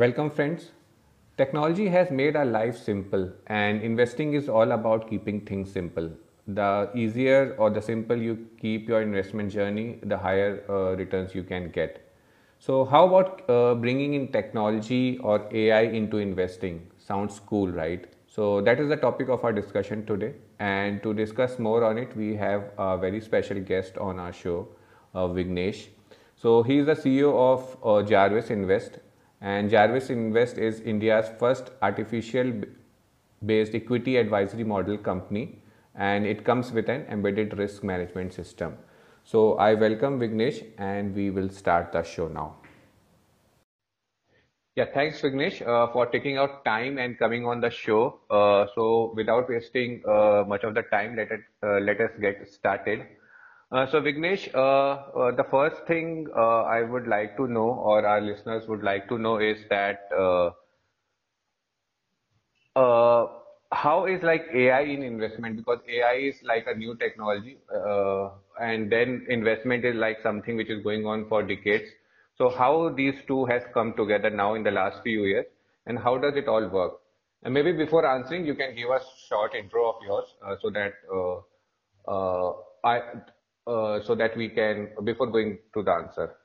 Welcome, friends. Technology has made our life simple, and investing is all about keeping things simple. The easier or the simple you keep your investment journey, the higher uh, returns you can get. So, how about uh, bringing in technology or AI into investing? Sounds cool, right? So, that is the topic of our discussion today. And to discuss more on it, we have a very special guest on our show, uh, Vignesh. So, he is the CEO of uh, Jarvis Invest, and Jarvis Invest is India's first artificial based equity advisory model company and it comes with an embedded risk management system. So I welcome Vignesh and we will start the show now. Yeah, thanks Vignesh uh, for taking out time and coming on the show. Uh, so without wasting uh, much of the time, let it uh, let us get started. Uh, so Vignesh, uh, uh, the first thing uh, I would like to know, or our listeners would like to know, is that how is like AI in investment? Because AI is like a new technology, and then investment is like something which is going on for decades. So how these two has come together now in the last few years, and how does it all work? And maybe before answering, you can give us short intro of yours, uh, so that uh, uh, I so that we can, before going to the answer.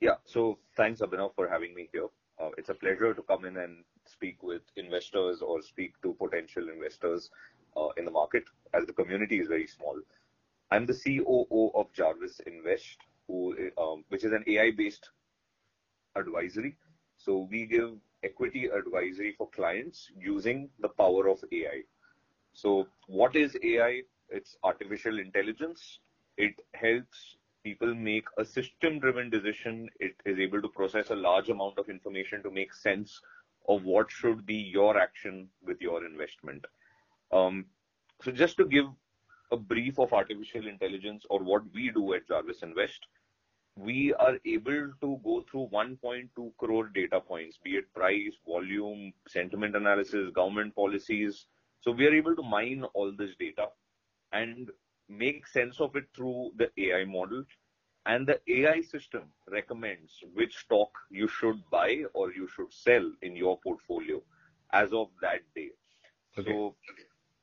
Yeah. So thanks, Abhinav, for having me here. Uh, it's a pleasure to come in and speak with investors or speak to potential investors uh, in the market as the community is very small. I'm the COO of Jarvis Invest, who, um, which is an AI-based advisory. So we give equity advisory for clients using the power of AI. So what is AI? It's artificial intelligence it helps people make a system driven decision. It is able to process a large amount of information to make sense of what should be your action with your investment. Um, so just to give a brief of artificial intelligence or what we do at Jarvis Invest, we are able to go through 1.2 crore data points, be it price, volume, sentiment analysis, government policies. So we are able to mine all this data and make sense of it through the AI model. And the AI system recommends which stock you should buy or you should sell in your portfolio as of that day. Okay. So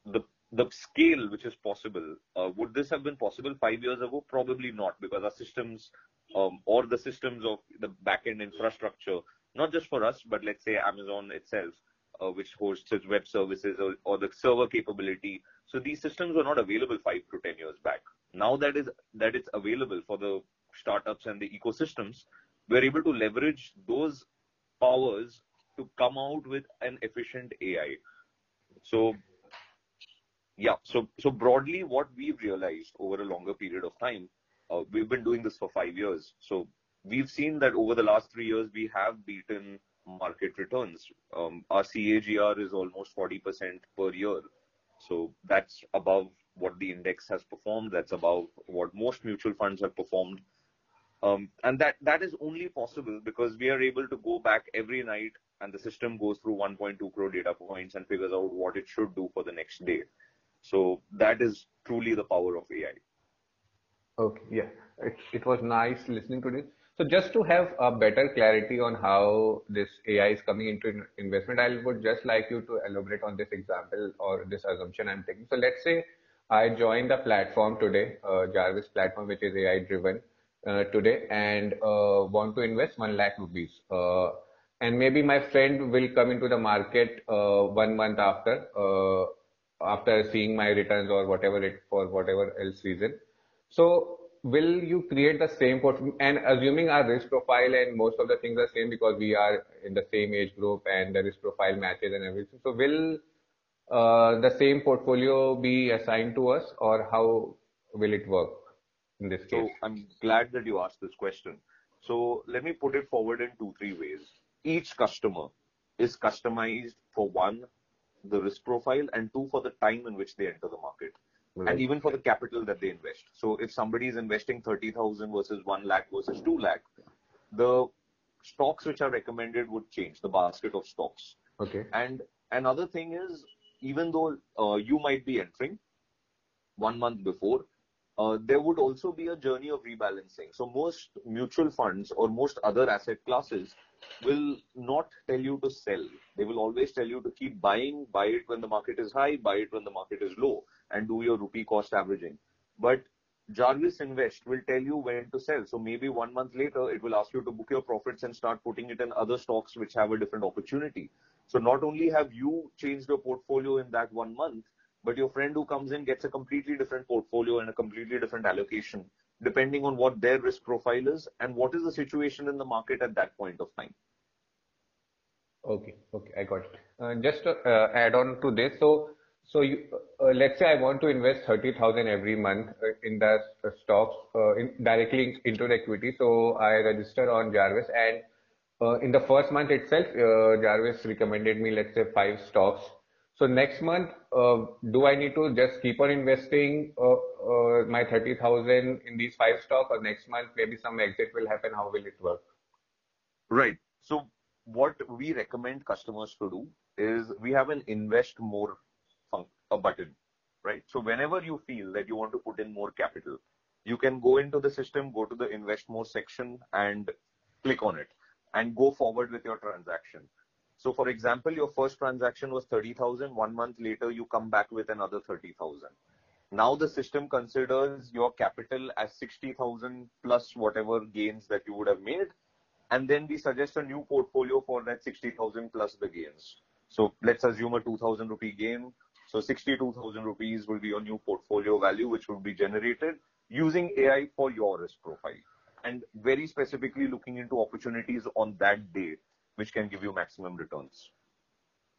the the scale which is possible, uh, would this have been possible five years ago? Probably not, because our systems um, or the systems of the backend infrastructure, not just for us, but let's say Amazon itself, uh, which hosts its web services or, or the server capability so these systems were not available five to 10 years back. Now that is, that it's available for the startups and the ecosystems, we're able to leverage those powers to come out with an efficient AI. So yeah, so so broadly, what we've realized over a longer period of time, uh, we've been doing this for five years. So we've seen that over the last three years, we have beaten market returns. Um, our CAGR is almost 40% per year. So that's above what the index has performed. That's above what most mutual funds have performed. Um, and that, that is only possible because we are able to go back every night and the system goes through 1.2 crore data points and figures out what it should do for the next day. So that is truly the power of AI. Okay, yeah, it, it was nice listening to this. So just to have a better clarity on how this AI is coming into investment, I would just like you to elaborate on this example or this assumption I'm taking. So let's say I join the platform today, uh, Jarvis platform, which is AI driven uh, today and uh, want to invest 1 lakh rupees. Uh, and maybe my friend will come into the market uh, one month after, uh, after seeing my returns or whatever it for whatever else reason. So will you create the same portfolio and assuming our risk profile and most of the things are same because we are in the same age group and the risk profile matches and everything so will uh, the same portfolio be assigned to us or how will it work in this case? So i'm glad that you asked this question. So let me put it forward in two three ways. Each customer is customized for one the risk profile and two for the time in which they enter the market Right. and even for the capital that they invest. So if somebody is investing 30,000 versus 1 lakh versus 2 lakh, the stocks which are recommended would change, the basket of stocks. Okay. And another thing is, even though uh, you might be entering one month before, uh, there would also be a journey of rebalancing. So most mutual funds or most other asset classes will not tell you to sell. They will always tell you to keep buying, buy it when the market is high, buy it when the market is low, and do your rupee cost averaging. But Jarvis Invest will tell you when to sell. So maybe one month later, it will ask you to book your profits and start putting it in other stocks which have a different opportunity. So not only have you changed your portfolio in that one month, but your friend who comes in gets a completely different portfolio and a completely different allocation depending on what their risk profile is and what is the situation in the market at that point of time. Okay, okay, I got it. Uh, just to uh, add on to this, so so you, uh, let's say I want to invest thirty thousand every month uh, in the stocks uh, in, directly into the equity. So I register on Jarvis, and uh, in the first month itself, Jarvis recommended me let's say five stocks so next month, uh, do I need to just keep on investing uh, uh, my 30,000 in these five stocks or next month maybe some exit will happen? How will it work? Right. So what we recommend customers to do is we have an invest more a button, right? So whenever you feel that you want to put in more capital, you can go into the system, go to the invest more section and click on it and go forward with your transaction. So for example, your first transaction was 30,000. One month later, you come back with another 30,000. Now the system considers your capital as 60,000 plus whatever gains that you would have made. And then we suggest a new portfolio for that 60,000 plus the gains. So let's assume a 2,000 rupee gain. So 62,000 rupees will be your new portfolio value, which will be generated using AI for your risk profile and very specifically looking into opportunities on that day which can give you maximum returns.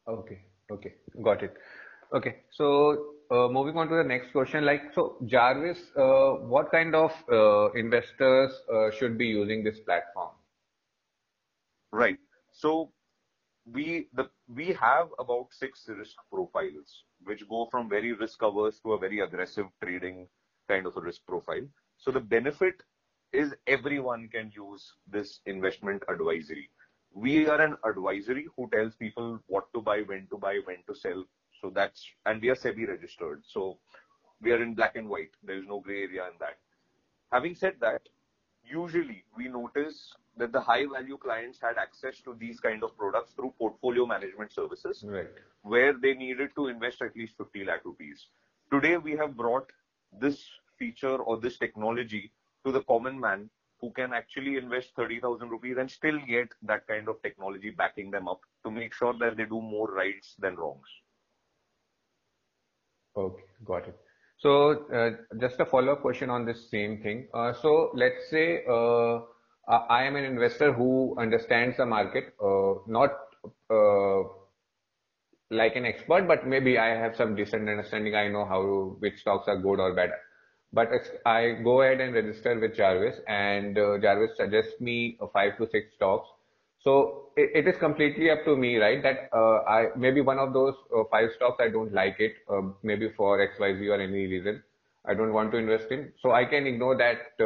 Okay, okay, got it. Okay, so uh, moving on to the next question, like so, Jarvis, uh, what kind of uh, investors uh, should be using this platform? Right. So we the we have about six risk profiles, which go from very risk averse to a very aggressive trading kind of a risk profile. So the benefit is everyone can use this investment advisory we are an advisory who tells people what to buy, when to buy, when to sell. So that's, and we are SEBI registered. So we are in black and white. There is no gray area in that. Having said that, usually we notice that the high value clients had access to these kind of products through portfolio management services, right. where they needed to invest at least 50 lakh rupees. Today we have brought this feature or this technology to the common man who can actually invest 30,000 rupees and still get that kind of technology backing them up to make sure that they do more rights than wrongs. Okay, got it. So uh, just a follow-up question on this same thing. Uh, so let's say uh, I am an investor who understands the market, uh, not uh, like an expert, but maybe I have some decent understanding. I know how which stocks are good or bad but I go ahead and register with Jarvis and uh, Jarvis suggests me five to six stocks. So it, is completely up to me, right? That I maybe one of those five stocks I don't like it, uh, maybe for X, Y, Z or any reason I don't want to invest in. So I can ignore that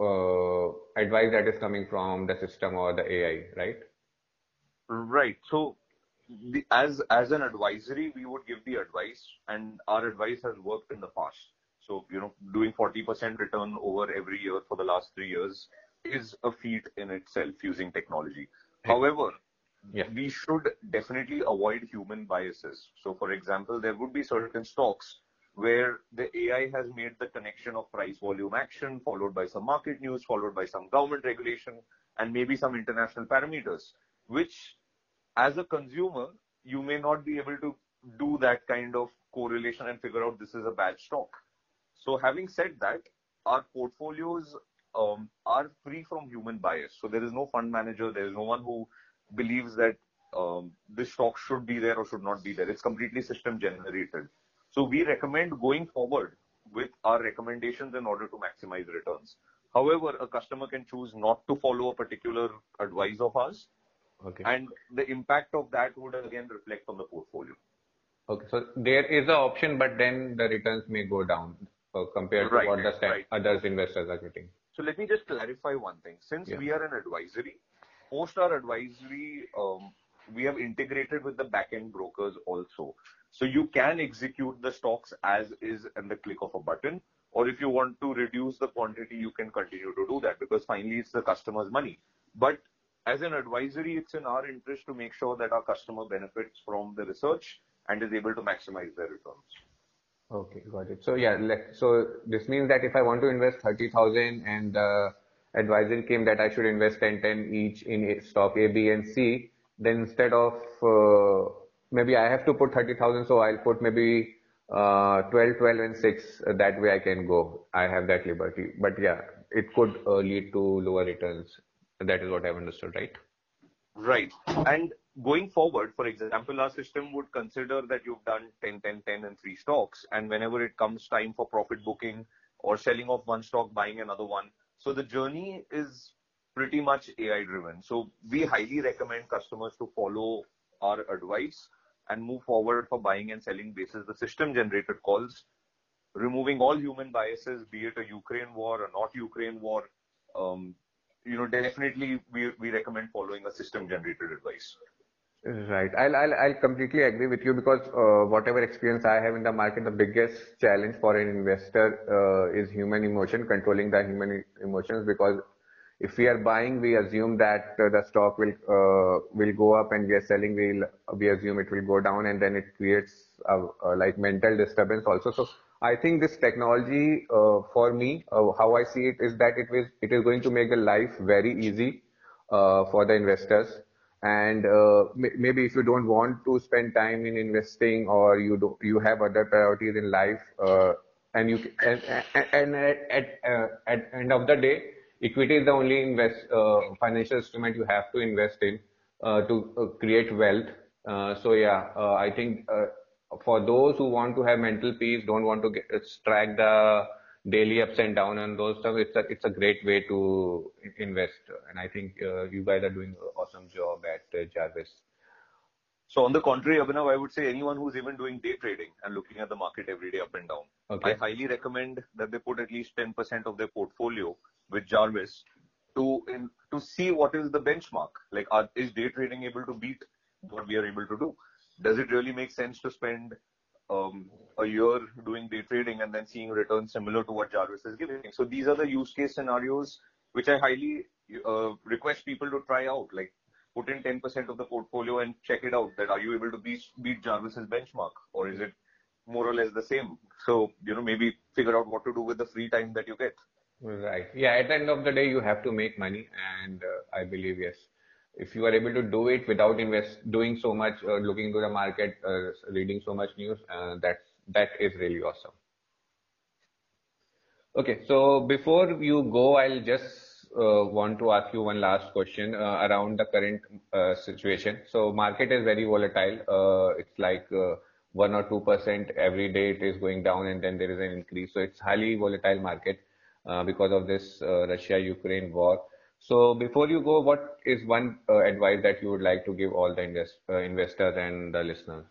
uh, advice that is coming from the system or the AI, right? Right. So the, as as an advisory, we would give the advice, and our advice has worked in the past. So, you know, doing 40% return over every year for the last three years is a feat in itself using technology. However, yeah. we should definitely avoid human biases. So, for example, there would be certain stocks where the AI has made the connection of price volume action, followed by some market news, followed by some government regulation, and maybe some international parameters, which as a consumer, you may not be able to do that kind of correlation and figure out this is a bad stock. So having said that, our portfolios um, are free from human bias. So there is no fund manager, there is no one who believes that um, this stock should be there or should not be there. It's completely system generated. So we recommend going forward with our recommendations in order to maximize returns. However, a customer can choose not to follow a particular advice of ours. Okay. And the impact of that would again reflect on the portfolio. Okay. So there is an option, but then the returns may go down uh, compared right, to what the right. others investors are getting. So let me just clarify one thing. Since yeah. we are an advisory, post our advisory, um, we have integrated with the back-end brokers also. So you can execute the stocks as is in the click of a button, or if you want to reduce the quantity, you can continue to do that because finally it's the customer's money. But as an advisory, it's in our interest to make sure that our customer benefits from the research and is able to maximize their returns. Okay, got it. So yeah, so this means that if I want to invest 30,000 and uh, the advisory came that I should invest 10, 10 each in stock A, B and C, then instead of, uh, maybe I have to put 30,000, so I'll put maybe uh, 12, 12 and 6. Uh, that way I can go. I have that liberty. But yeah, it could uh, lead to lower returns. That is what I've understood, right? Right. And going forward, for example, our system would consider that you've done 10, 10, 10 and three stocks. And whenever it comes time for profit booking or selling off one stock, buying another one. So the journey is pretty much AI driven. So we highly recommend customers to follow our advice and move forward for buying and selling basis the system generated calls, removing all human biases, be it a Ukraine war or not Ukraine war. Um, you know, definitely we, we recommend following a system generated advice. Right. I'll, I'll, I'll completely agree with you because uh, whatever experience I have in the market, the biggest challenge for an investor uh, is human emotion, controlling the human emotions because if we are buying, we assume that uh, the stock will uh, will go up, and we are selling, we we assume it will go down, and then it creates like mental disturbance also. So I think this technology, uh, for me, how I see it is that it is it is going to make the life very easy for the investors. And maybe if you don't want to spend time in investing, or you have other priorities in life, and at, at end of the day equity is the only invest uh, financial instrument you have to invest in uh, to uh, create wealth. Uh, so yeah, uh, I think uh, for those who want to have mental peace, don't want to get, track the daily ups and downs and those stuff, it's a it's a great way to invest. And I think you guys are doing an awesome job at Jarvis. So on the contrary, Abhinav, I would say anyone who's even doing day trading and looking at the market every day up and down, okay. I highly recommend that they put at least 10% of their portfolio with Jarvis to in, to see what is the benchmark. Like, are, is day trading able to beat what we are able to do? Does it really make sense to spend um, a year doing day trading and then seeing returns similar to what Jarvis is giving? So these are the use case scenarios which I highly uh, request people to try out. Like, put in 10% of the portfolio and check it out. That are you able to beat beat Jarvis's benchmark, or is it more or less the same? So you know maybe figure out what to do with the free time that you get. Right. Yeah. At the end of the day, you have to make money, and uh, I believe yes, if you are able to do it without invest doing so much, uh, looking into the market, uh, reading so much news, uh, that's that is really awesome. Okay. So before you go, I'll just uh, want to ask you one last question uh, around the current situation. So market is very volatile. It's like one or two percent every day. It is going down, and then there is an increase. So it's highly volatile market. Uh, because of this uh, Russia-Ukraine war. So before you go, what is one uh, advice that you would like to give all the invest, investors and the listeners?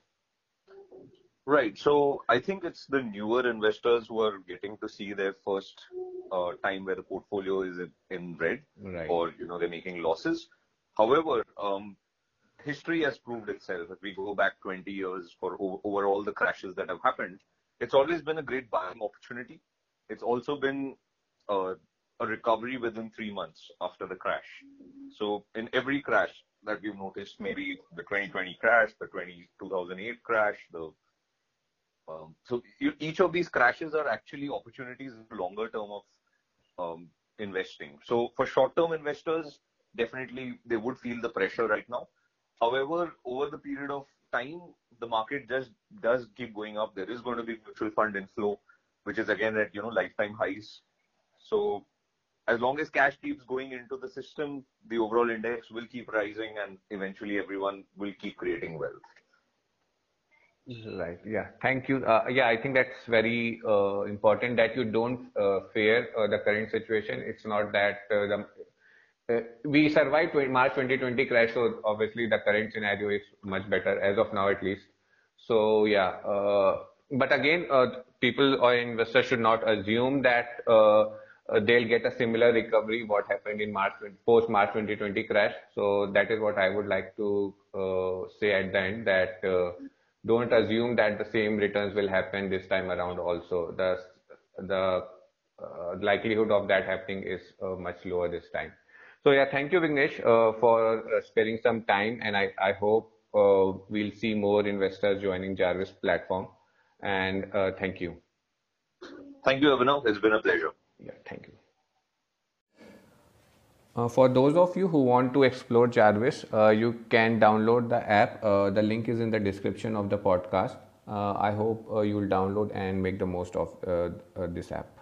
Right. So I think it's the newer investors who are getting to see their first uh, time where the portfolio is in red, right. or you know they're making losses. However, um, history has proved itself. If we go back 20 years for over, over all the crashes that have happened, it's always been a great buying opportunity. It's also been a, a recovery within three months after the crash. So in every crash that we've noticed, maybe the 2020 crash, the 20, 2008 crash, the um, so each of these crashes are actually opportunities in the longer term of um, investing. So for short term investors, definitely they would feel the pressure right now. However, over the period of time, the market just does keep going up. There is going to be mutual fund inflow, which is again at you know lifetime highs. So as long as cash keeps going into the system, the overall index will keep rising and eventually everyone will keep creating wealth. Right. Yeah. Thank you. Uh, yeah, I think that's very uh, important that you don't uh, fear uh, the current situation. It's not that uh, the uh, we survived March 2020 crash, so obviously the current scenario is much better as of now, at least. So yeah. but again, people or investors should not assume that uh, they'll get a similar recovery what happened in March post March 2020 crash. So that is what I would like to uh, say at the end that uh, don't assume that the same returns will happen this time around also. The, the uh, likelihood of that happening is uh, much lower this time. So yeah, thank you Vignesh uh, for sparing some time and I, I hope we'll see more investors joining Jarvis platform and thank you. Thank you, Abhinav. It's been a pleasure. Yeah, thank you. Uh, for those of you who want to explore Jarvis, uh, you can download the app. Uh, the link is in the description of the podcast. Uh, I hope uh, you'll download and make the most of uh, this app.